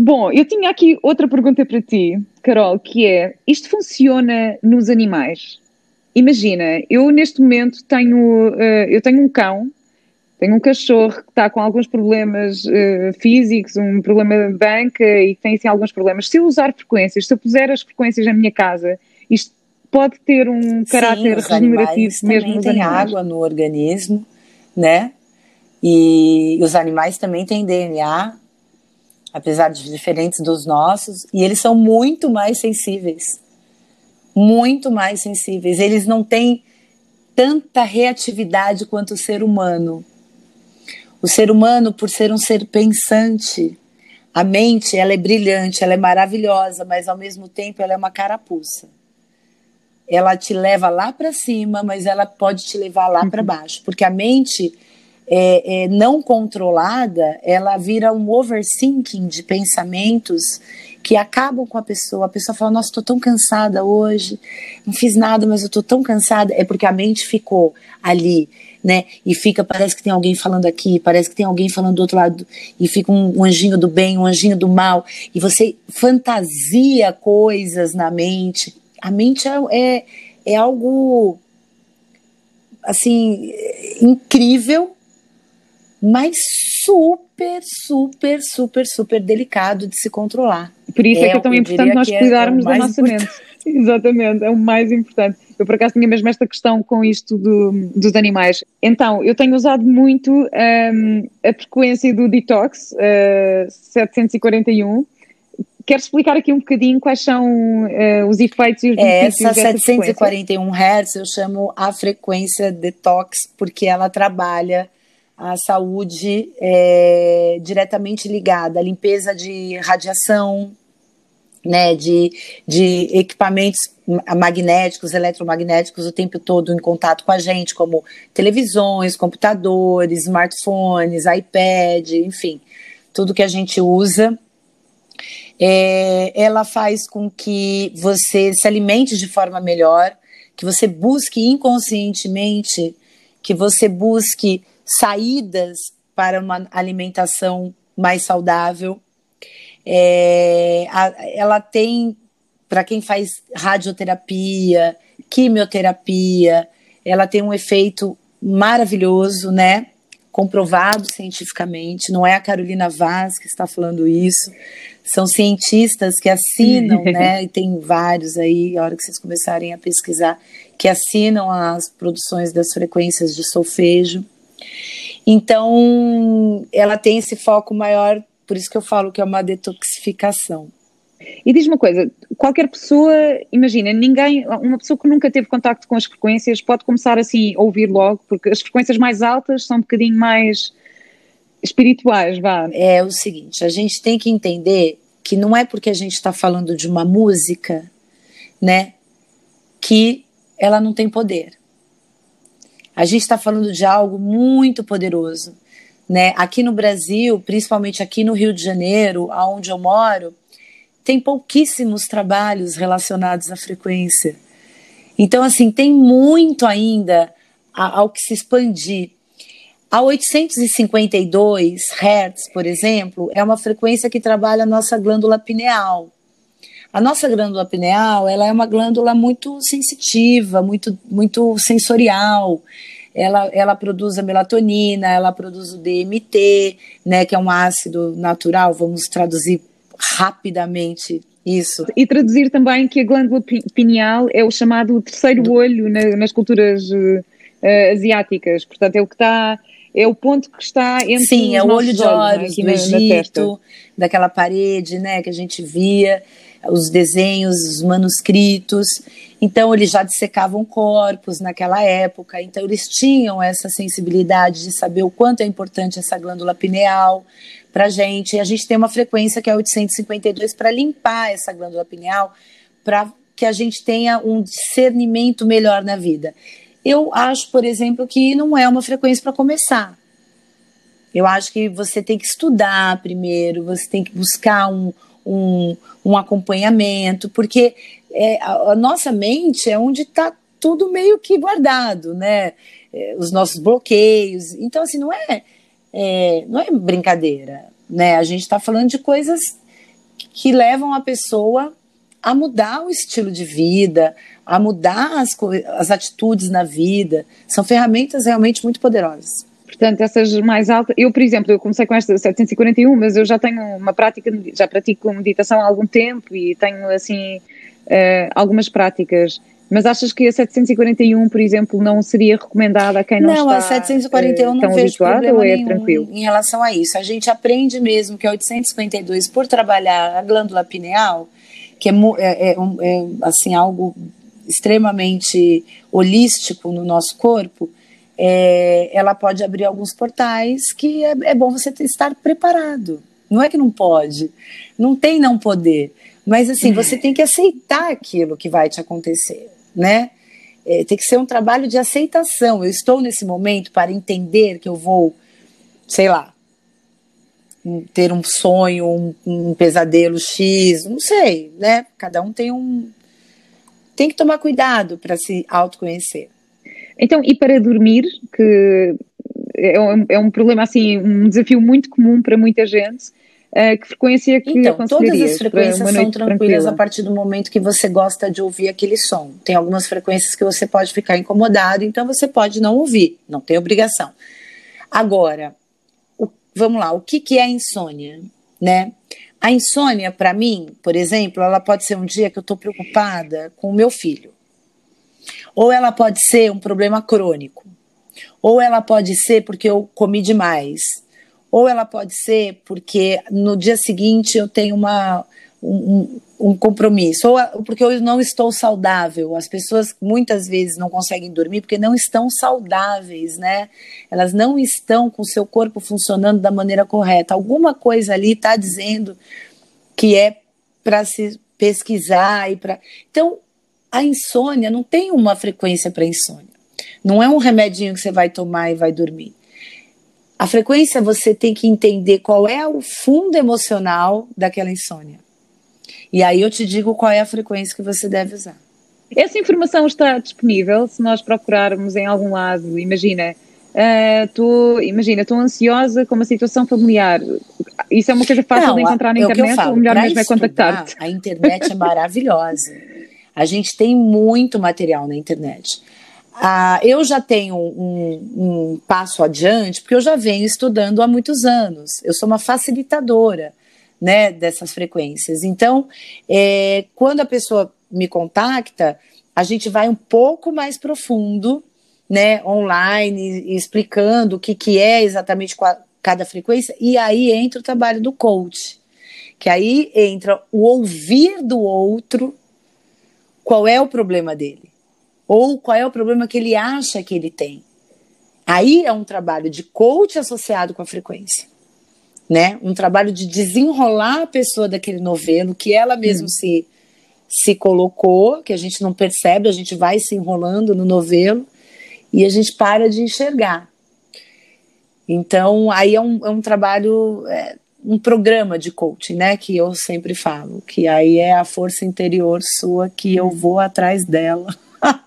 Bom, eu tinha aqui outra pergunta para ti, Carol, que é: isto funciona nos animais? Imagina, eu neste momento tenho, uh, eu tenho um cão, tenho um cachorro que está com alguns problemas uh, físicos, um problema de banca e tem assim, alguns problemas. Se eu usar frequências, se eu puser as frequências na minha casa, isto pode ter um caráter Sim, regenerativo mesmo nos tem animais. água no organismo, né? E os animais também têm DNA, apesar de diferentes dos nossos, e eles são muito mais sensíveis. Muito mais sensíveis. Eles não têm tanta reatividade quanto o ser humano. O ser humano, por ser um ser pensante, a mente, ela é brilhante, ela é maravilhosa, mas ao mesmo tempo ela é uma carapuça. Ela te leva lá para cima, mas ela pode te levar lá uhum. para baixo, porque a mente é, é, não controlada, ela vira um overthinking de pensamentos que acabam com a pessoa. A pessoa fala: Nossa, estou tão cansada hoje, não fiz nada, mas eu estou tão cansada. É porque a mente ficou ali, né? E fica, parece que tem alguém falando aqui, parece que tem alguém falando do outro lado, e fica um, um anjinho do bem, um anjinho do mal, e você fantasia coisas na mente. A mente é, é, é algo assim incrível mas super, super, super, super delicado de se controlar. Por isso é, é que é tão importante nós é cuidarmos é da nossa importante. mente. Exatamente, é o mais importante. Eu por acaso tinha mesmo esta questão com isto do, dos animais. Então, eu tenho usado muito um, a frequência do detox uh, 741. Quero explicar aqui um bocadinho quais são uh, os efeitos e os benefícios Essa 741 Hz eu chamo a frequência detox porque ela trabalha a saúde é, diretamente ligada à limpeza de radiação, né, de, de equipamentos magnéticos, eletromagnéticos o tempo todo em contato com a gente, como televisões, computadores, smartphones, iPad, enfim, tudo que a gente usa. É, ela faz com que você se alimente de forma melhor, que você busque inconscientemente, que você busque saídas para uma alimentação mais saudável. É, a, ela tem, para quem faz radioterapia, quimioterapia, ela tem um efeito maravilhoso, né? comprovado cientificamente, não é a Carolina Vaz que está falando isso, são cientistas que assinam, né, e tem vários aí, a hora que vocês começarem a pesquisar, que assinam as produções das frequências de solfejo. Então, ela tem esse foco maior, por isso que eu falo que é uma detoxificação. E diz uma coisa, qualquer pessoa, imagina, ninguém, uma pessoa que nunca teve contacto com as frequências pode começar assim a ouvir logo, porque as frequências mais altas são um bocadinho mais espirituais, vá. É o seguinte, a gente tem que entender que não é porque a gente está falando de uma música, né, que ela não tem poder. A gente está falando de algo muito poderoso, né? Aqui no Brasil, principalmente aqui no Rio de Janeiro, aonde eu moro, tem pouquíssimos trabalhos relacionados à frequência. Então, assim, tem muito ainda ao que se expandir. A 852 Hz, por exemplo, é uma frequência que trabalha a nossa glândula pineal. A nossa glândula pineal, ela é uma glândula muito sensitiva, muito, muito sensorial. Ela, ela produz a melatonina, ela produz o DMT, né, que é um ácido natural, vamos traduzir rapidamente isso. E traduzir também que a glândula pineal é o chamado terceiro olho na, nas culturas uh, asiáticas, portanto é o que está é o ponto que está entre Sim, é o olho de olhos né, do Egito, daquela parede, né, que a gente via, os desenhos, os manuscritos. Então eles já dissecavam corpos naquela época, então eles tinham essa sensibilidade de saber o quanto é importante essa glândula pineal para gente. E a gente tem uma frequência que é 852 para limpar essa glândula pineal, para que a gente tenha um discernimento melhor na vida. Eu acho, por exemplo, que não é uma frequência para começar. Eu acho que você tem que estudar primeiro, você tem que buscar um, um, um acompanhamento, porque é, a, a, nossa mente é onde está tudo meio que guardado, né? É, os nossos bloqueios. Então, assim, não é é, não é brincadeira, né? A gente está falando de coisas que levam a pessoa a mudar o estilo de vida, a mudar as, as atitudes na vida. São ferramentas realmente muito poderosas. Portanto, essas mais altas. Eu, por exemplo, eu comecei com esta 741, mas eu já tenho uma prática, já pratico meditação há algum tempo e tenho, assim, uh, algumas práticas mas achas que a 741, por exemplo, não seria recomendada a quem não, não está Não, a 741 uh, não vejo problema é tranquilo? em relação a isso. A gente aprende mesmo que a 852, por trabalhar a glândula pineal, que é, é, é, é assim, algo extremamente holístico no nosso corpo, é, ela pode abrir alguns portais que é, é bom você estar preparado. Não é que não pode, não tem não poder, mas assim, você tem que aceitar aquilo que vai te acontecer né? É, tem que ser um trabalho de aceitação. Eu estou nesse momento para entender que eu vou, sei lá, ter um sonho, um, um, pesadelo X, não sei, né? Cada um tem um. Tem que tomar cuidado para se autoconhecer. Então, e para dormir, que é um, é um problema assim, um desafio muito comum para muita gente, Uh, que frequência é que Então, todas as frequências são tranquilas tranquila? a partir do momento que você gosta de ouvir aquele som. Tem algumas frequências que você pode ficar incomodado, então você pode não ouvir, não tem obrigação. Agora, o, vamos lá, o que, que é a insônia, né? A insônia, para mim, por exemplo, ela pode ser um dia que eu estou preocupada com o meu filho. Ou ela pode ser um problema crônico. Ou ela pode ser porque eu comi demais ou ela pode ser porque no dia seguinte eu tenho uma, um, um, compromisso, ou porque eu não estou saudável. As pessoas muitas vezes não conseguem dormir porque não estão saudáveis, né? Elas não estão com o seu corpo funcionando da maneira correta. Alguma coisa ali está dizendo que é para se pesquisar e para. Então, a insônia não tem uma frequência para insônia. Não é um remedinho que você vai tomar e vai dormir. A frequência você tem que entender qual é o fundo emocional daquela insônia. E aí eu te digo qual é a frequência que você deve usar. Essa informação está disponível se nós procurarmos em algum lado. Imagina, uh, tô, imagina, estou ansiosa com uma situação familiar. Isso é uma coisa fácil Não, de encontrar na é internet falo, ou melhor mesmo é contactar-te? A internet é maravilhosa. A gente tem muito material na internet. Ah, eu já tenho um, um, passo adiante, porque eu já venho estudando há muitos anos. Eu sou uma facilitadora né, dessas frequências. Então, é, quando a pessoa me contacta, a gente vai um pouco mais profundo, né, online, explicando o que, que é exatamente cada frequência, e aí entra o trabalho do coach, que aí entra o ouvir do outro qual é o problema dele ou qual é o problema que ele acha que ele tem. Aí é um trabalho de coach associado com a frequência. Né? Um trabalho de desenrolar a pessoa daquele novelo que ela mesma hum. se, se colocou, que a gente não percebe, a gente vai se enrolando no novelo e a gente para de enxergar. Então, aí é um, é um trabalho, é, um programa de coaching, né? Que eu sempre falo, que aí é a força interior sua que eu vou atrás dela.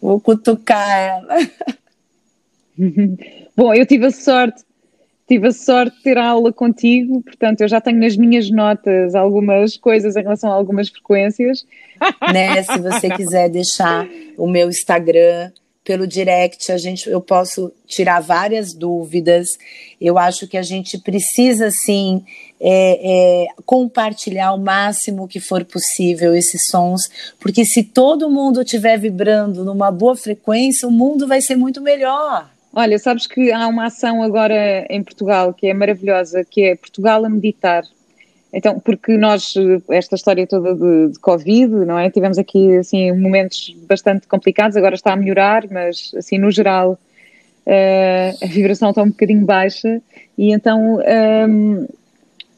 Vou cutucar ela. Bom, eu tive a sorte, tive a sorte de ter aula contigo, portanto eu já tenho nas minhas notas algumas coisas em relação a algumas frequências. Né, se você quiser deixar o meu Instagram, pelo direct, a gente, eu posso tirar várias dúvidas. Eu acho que a gente precisa, sim, é, é, compartilhar o máximo que for possível esses sons, porque se todo mundo estiver vibrando numa boa frequência, o mundo vai ser muito melhor. Olha, sabes que há uma ação agora em Portugal que é maravilhosa, que é Portugal a meditar. Então, porque nós, esta história toda de, de, Covid, não é? Tivemos aqui, assim, momentos bastante complicados, agora está a melhorar, mas, assim, no geral, uh, a vibração está um bocadinho baixa e então um, ehm,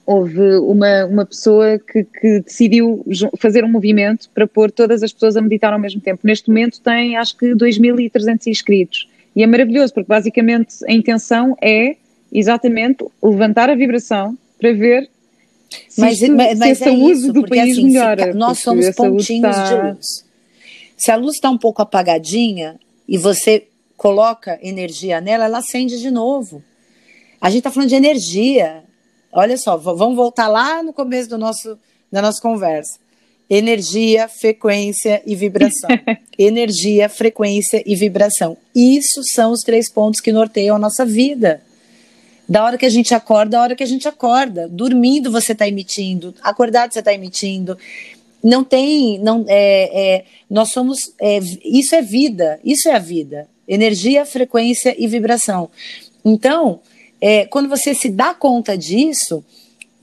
houve uma, uma pessoa que, que, decidiu fazer um movimento para pôr todas as pessoas a meditar ao mesmo tempo. Neste momento tem, acho que, 2.300 inscritos. E é maravilhoso, porque basicamente a intenção é exatamente levantar a vibração para ver mas, isto, mas, mas é isso, do porque assim, melhora, nós somos pontinhos tá... de luz. Se a luz está um pouco apagadinha e você coloca energia nela, ela acende de novo. A gente está falando de energia. Olha só, vamos voltar lá no começo do nosso, da nossa conversa. Energia, frequência e vibração. energia, frequência e vibração. Isso são os três pontos que norteiam a nossa vida. Da hora que a gente acorda, da hora que a gente acorda. Dormindo você está emitindo, acordado você está emitindo. Não tem, não é, é nós somos, é, isso é vida, isso é a vida. Energia, frequência e vibração. Então, é, quando você se dá conta disso,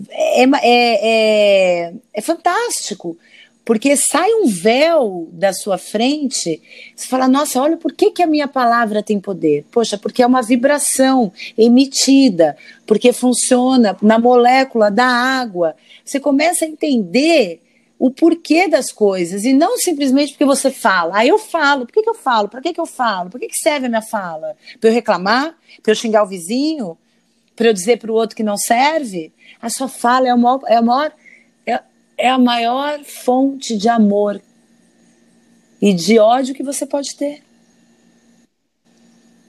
é, é, é, é fantástico porque sai um véu da sua frente, você fala, nossa, olha por que, que a minha palavra tem poder. Poxa, porque é uma vibração emitida, porque funciona na molécula da água. Você começa a entender o porquê das coisas e não simplesmente porque você fala. Ah, eu falo. Por que, que eu falo? Para que, que eu falo? Por que, que serve a minha fala? Para eu reclamar? Para eu xingar o vizinho? Para eu dizer para o outro que não serve? A sua fala é o maior, é o maior é a maior fonte de amor e de ódio que você pode ter.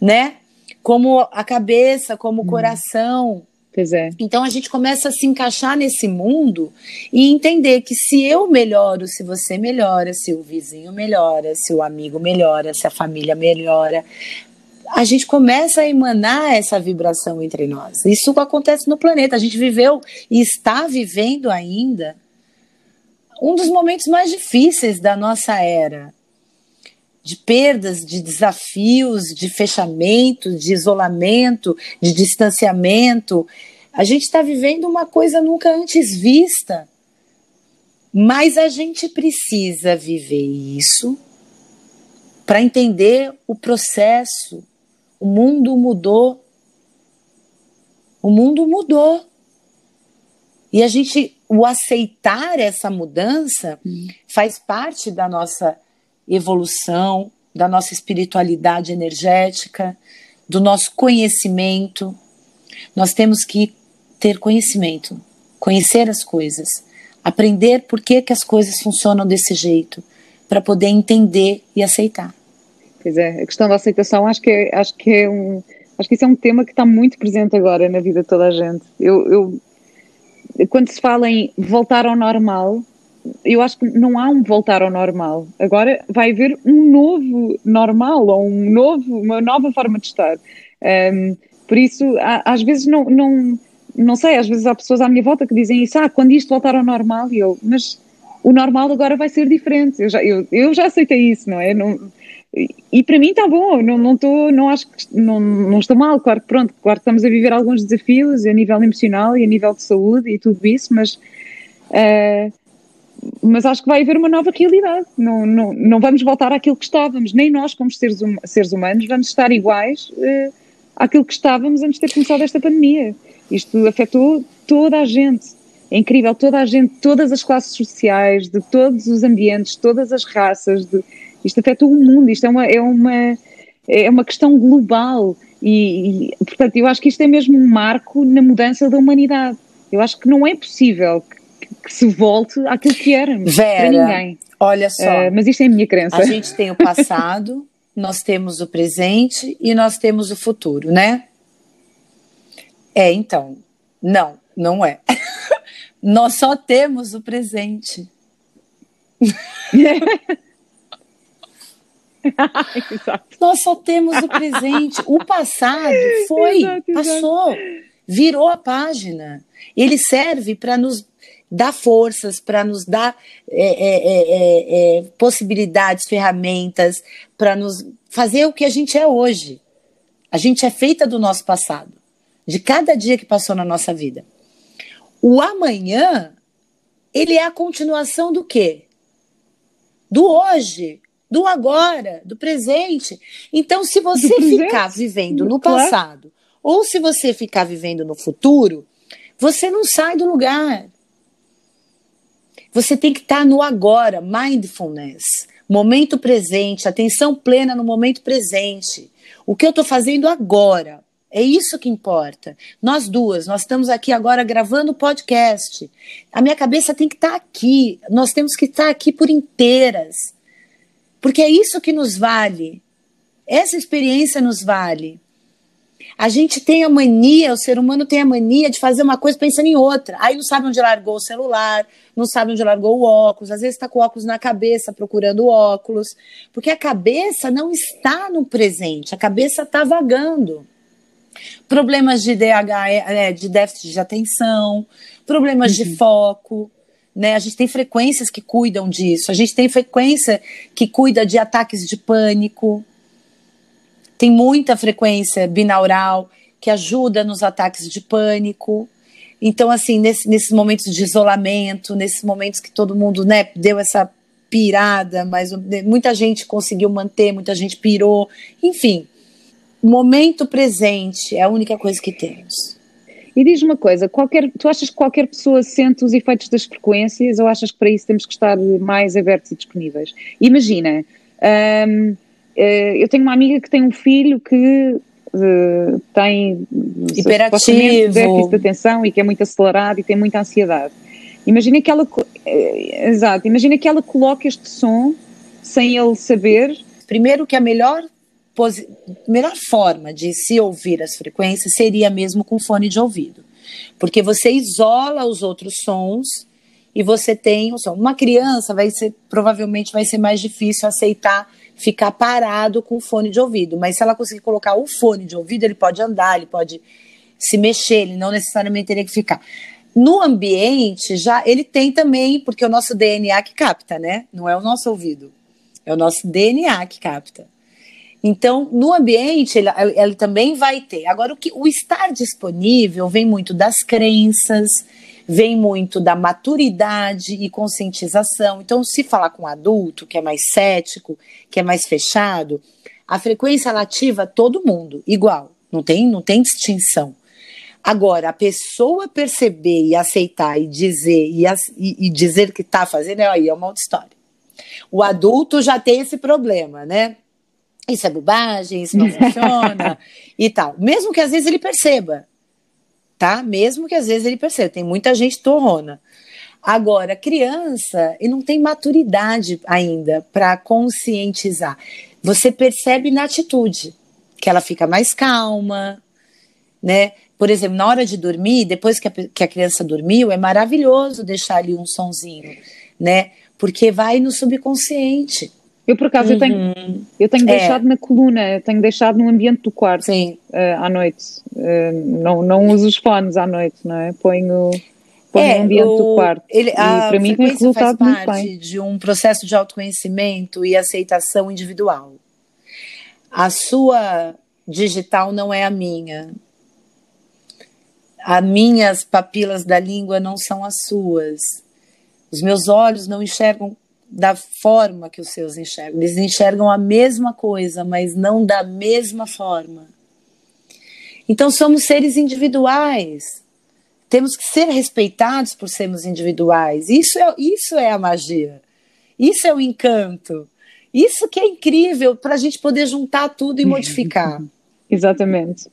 Né? Como a cabeça, como o hum. coração. Pois é. Então a gente começa a se encaixar nesse mundo e entender que se eu melhoro, se você melhora, se o vizinho melhora, se o amigo melhora, se a família melhora, a gente começa a emanar essa vibração entre nós. Isso acontece no planeta. A gente viveu e está vivendo ainda um dos momentos mais difíceis da nossa era de perdas, de desafios, de fechamento, de isolamento, de distanciamento. A gente está vivendo uma coisa nunca antes vista. Mas a gente precisa viver isso para entender o processo. O mundo mudou. O mundo mudou. E a gente o aceitar essa mudança hum. faz parte da nossa evolução, da nossa espiritualidade energética, do nosso conhecimento. Nós temos que ter conhecimento, conhecer as coisas, aprender por que, que as coisas funcionam desse jeito, para poder entender e aceitar. Pois é, a questão da aceitação acho que é, acho que é um acho que isso é um tema que está muito presente agora na vida de toda a gente. Eu, eu quando se fala em voltar ao normal, eu acho que não há um voltar ao normal. Agora vai haver um novo normal ou um novo, uma nova forma de estar. Um, por isso, às vezes não, não, não sei, às vezes há pessoas à minha volta que dizem isso, ah, quando isto voltar ao normal, e eu, mas o normal agora vai ser diferente. Eu já, eu, eu já aceitei isso, não é? Não, e para mim está bom, não, não, tô, não acho que não, não estou mal, claro que pronto, claro que estamos a viver alguns desafios a nível emocional e a nível de saúde e tudo isso, mas uh, mas acho que vai haver uma nova realidade. Não, não, não vamos voltar àquilo que estávamos, nem nós, como seres, hum, seres humanos, vamos estar iguais uh, àquilo que estávamos antes de ter começado esta pandemia. Isto afetou toda a gente. É incrível, toda a gente, todas as classes sociais, de todos os ambientes, todas as raças, de, isto afetou o mundo, isto é uma, é uma, é uma questão global e, e, portanto, eu acho que isto é mesmo um marco na mudança da humanidade. Eu acho que não é possível que, que se volte àquilo que éramos Vera, para ninguém. Olha só. Uh, mas isto é a minha crença. A gente tem o passado, nós temos o presente e nós temos o futuro, né? É, então. Não, não é. nós só temos o presente. Nós só temos o presente. O passado foi, exato, passou, exato. virou a página. Ele serve para nos dar forças, para nos dar é é, é, é, é, possibilidades, ferramentas, para nos fazer o que a gente é hoje. A gente é feita do nosso passado, de cada dia que passou na nossa vida. O amanhã, ele é a continuação do quê? Do hoje, do agora, do presente. Então, se você ficar vivendo no passado, ou se você ficar vivendo no futuro, você não sai do lugar. Você tem que estar no agora, mindfulness, momento presente, atenção plena no momento presente. O que eu estou fazendo agora? É isso que importa. Nós duas, nós estamos aqui agora gravando o podcast. A minha cabeça tem que estar aqui. Nós temos que estar aqui por inteiras porque é isso que nos vale. Essa experiência nos vale. A gente tem a mania, o ser humano tem a mania de fazer uma coisa pensando em outra. Aí não sabe onde largou o celular, não sabe onde largou o óculos, às vezes está com o óculos na cabeça, procurando o óculos. Porque a cabeça não está no presente, a cabeça está vagando. Problemas de DH, é, de déficit de atenção, problemas uhum. de foco, né? A gente tem frequências que cuidam disso. A gente tem frequência que cuida de ataques de pânico. Tem muita frequência binaural que ajuda nos ataques de pânico. Então, assim, nesse, nesses momentos de isolamento, nesses momentos que todo mundo né, deu essa pirada, mas muita gente conseguiu manter, muita gente pirou. Enfim, momento presente é a única coisa que temos. E diz uma coisa, qualquer, tu achas que qualquer pessoa sente os efeitos das frequências ou achas que para isso temos que estar mais abertos e disponíveis? Imagina, hum, eh, eu tenho uma amiga que tem um filho que uh, tem hiperativo, déficit de atenção e que é muito acelerado e tem muita ansiedade. Imagina que ela, eh, exato, imagina que ela coloca este som sem ele saber. Primeiro que a melhor melhor forma de se ouvir as frequências seria mesmo com fone de ouvido, porque você isola os outros sons e você tem o som. Uma criança vai ser provavelmente vai ser mais difícil aceitar ficar parado com fone de ouvido, mas se ela conseguir colocar o fone de ouvido, ele pode andar, ele pode se mexer, ele não necessariamente teria que ficar. No ambiente, já ele tem também, porque é o nosso DNA que capta, né? Não é o nosso ouvido. É o nosso DNA que capta. Então, no ambiente, ele, ele, também vai ter. Agora, o, que, o estar disponível vem muito das crenças, vem muito da maturidade e conscientização. Então, se falar com um adulto que é mais cético, que é mais fechado, a frequência ativa todo mundo, igual, não tem, não tem distinção. Agora, a pessoa perceber e aceitar e dizer e, e, dizer que está fazendo, aí é uma outra história. O adulto já tem esse problema, né? Isso é bobagem, isso não funciona e tal. Mesmo que às vezes ele perceba, tá? Mesmo que às vezes ele perceba. Tem muita gente torrona. Agora, criança, e não tem maturidade ainda para conscientizar. Você percebe na atitude que ela fica mais calma, né? Por exemplo, na hora de dormir, depois que a, que a criança dormiu, é maravilhoso deixar ali um sonzinho né? Porque vai no subconsciente. Eu, por acaso, uhum. eu tenho, eu tenho é. deixado na coluna, tenho deixado no ambiente do quarto. Uh, à noite. Uh, não, não uso os fones à noite, não é? Ponho, ponho é, no ambiente o, do quarto. Ele, e para mim tem resultado faz parte muito bem. de um processo de autoconhecimento e aceitação individual. A sua digital não é a minha. As minhas papilas da língua não são as suas. Os meus olhos não enxergam da forma que os seus enxergam. Eles enxergam a mesma coisa, mas não da mesma forma. Então somos seres individuais. Temos que ser respeitados por sermos individuais. Isso é, isso é a magia. Isso é o encanto. Isso que é incrível para a gente poder juntar tudo e modificar. Exatamente.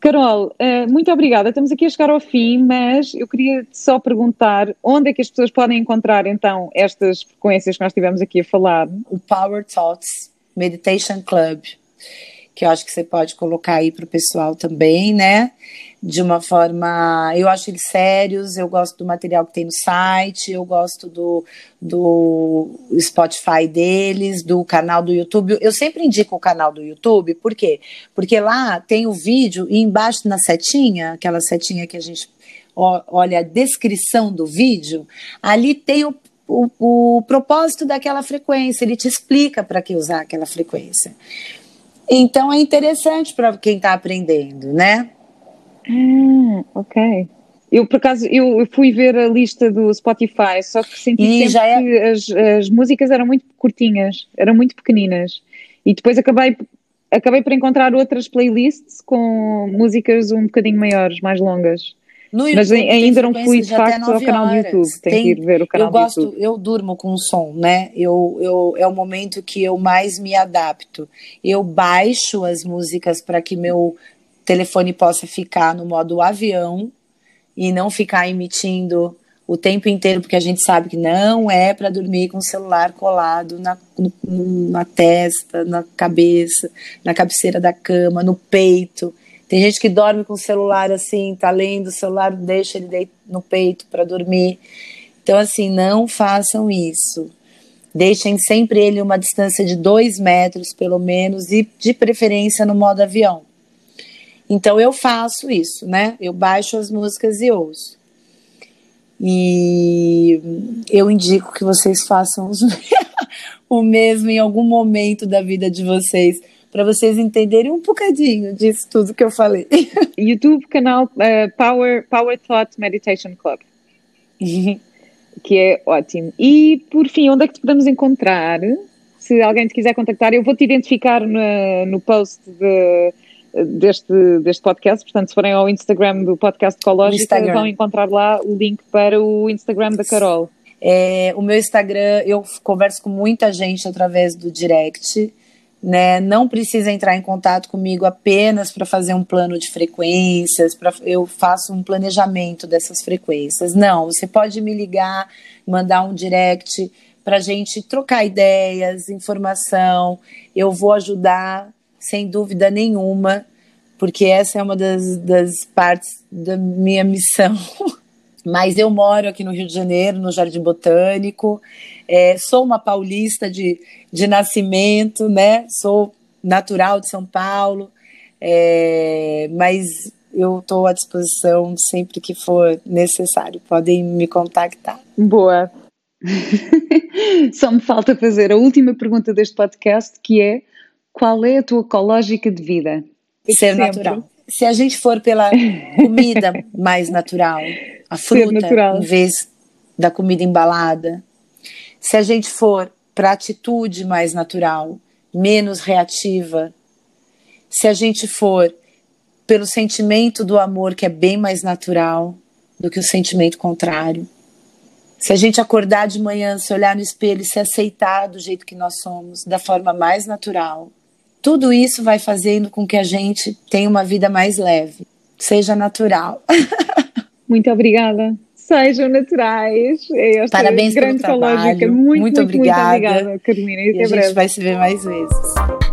Carol, eh, muito obrigada. Estamos aqui a chegar ao fim, mas eu queria só perguntar onde é que as pessoas podem encontrar então estas frequências que nós estivemos aqui a falar? O Power Thoughts Meditation Club, que eu acho que você pode colocar aí para o pessoal também, né? De uma forma. Eu acho eles sérios, eu gosto do material que tem no site, eu gosto do, do Spotify deles, do canal do YouTube. Eu sempre indico o canal do YouTube, por quê? Porque lá tem o vídeo e embaixo na setinha, aquela setinha que a gente olha a descrição do vídeo, ali tem o, o, o propósito daquela frequência, ele te explica para que usar aquela frequência. Então é interessante para quem está aprendendo, né? Ah, ok. Eu, por acaso, eu fui ver a lista do Spotify, só que senti e sempre é... que as, as músicas eram muito curtinhas, eram muito pequeninas. E depois acabei, acabei por encontrar outras playlists com músicas um bocadinho maiores, mais longas. YouTube, Mas ainda não fui de facto ao canal do YouTube, tem, tem, que ir ver o canal eu gosto, do YouTube. Eu durmo com o som, né? Eu, eu, é o momento que eu mais me adapto. Eu baixo as músicas para que meu telefone possa ficar no modo avião e não ficar emitindo o tempo inteiro, porque a gente sabe que não é para dormir com o celular colado na, na testa, na cabeça, na cabeceira da cama, no peito. Tem gente que dorme com o celular assim, tá lendo o celular, deixa ele no peito para dormir. Então, assim, não façam isso. Deixem sempre ele uma distância de dois metros, pelo menos, e de preferência no modo avião. Então eu faço isso, né? Eu baixo as músicas e ouço. E eu indico que vocês façam o mesmo em algum momento da vida de vocês, para vocês entenderem um bocadinho disso tudo que eu falei. YouTube, canal uh, Power, Power Thought Meditation Club. que é ótimo. E por fim, onde é que te podemos encontrar? Se alguém te quiser contactar, eu vou te identificar no, no post de deste, deste podcast. Portanto, se forem ao Instagram do podcast Ecológica, vão encontrar lá o link para o Instagram da Carol. É, o meu Instagram, eu converso com muita gente através do direct. Né? Não precisa entrar em contato comigo apenas para fazer um plano de frequências, para eu faço um planejamento dessas frequências. Não, você pode me ligar, mandar um direct para a gente trocar ideias, informação. Eu vou ajudar sem dúvida nenhuma, porque essa é uma das, das partes da minha missão. Mas eu moro aqui no Rio de Janeiro, no Jardim Botânico, é, sou uma paulista de, de nascimento, né? Sou natural de São Paulo, é, mas eu estou à disposição sempre que for necessário. Podem me contactar. Boa. Só me falta fazer a última pergunta deste podcast, que é qual é a tua ecológica de vida? Ser Sempre. natural. Se a gente for pela comida mais natural, a fruta natural. em vez da comida embalada, se a gente for para a atitude mais natural, menos reativa, se a gente for pelo sentimento do amor que é bem mais natural do que o sentimento contrário. Se a gente acordar de manhã, se olhar no espelho e se aceitar do jeito que nós somos, da forma mais natural, tudo isso vai fazendo com que a gente tenha uma vida mais leve, seja natural. Muito obrigada. Sejam naturais. Esta Parabéns grande pelo trabalho. Muito, muito, muito obrigada. Muito obrigada, Carolina. E, e a gente vai se ver mais vezes.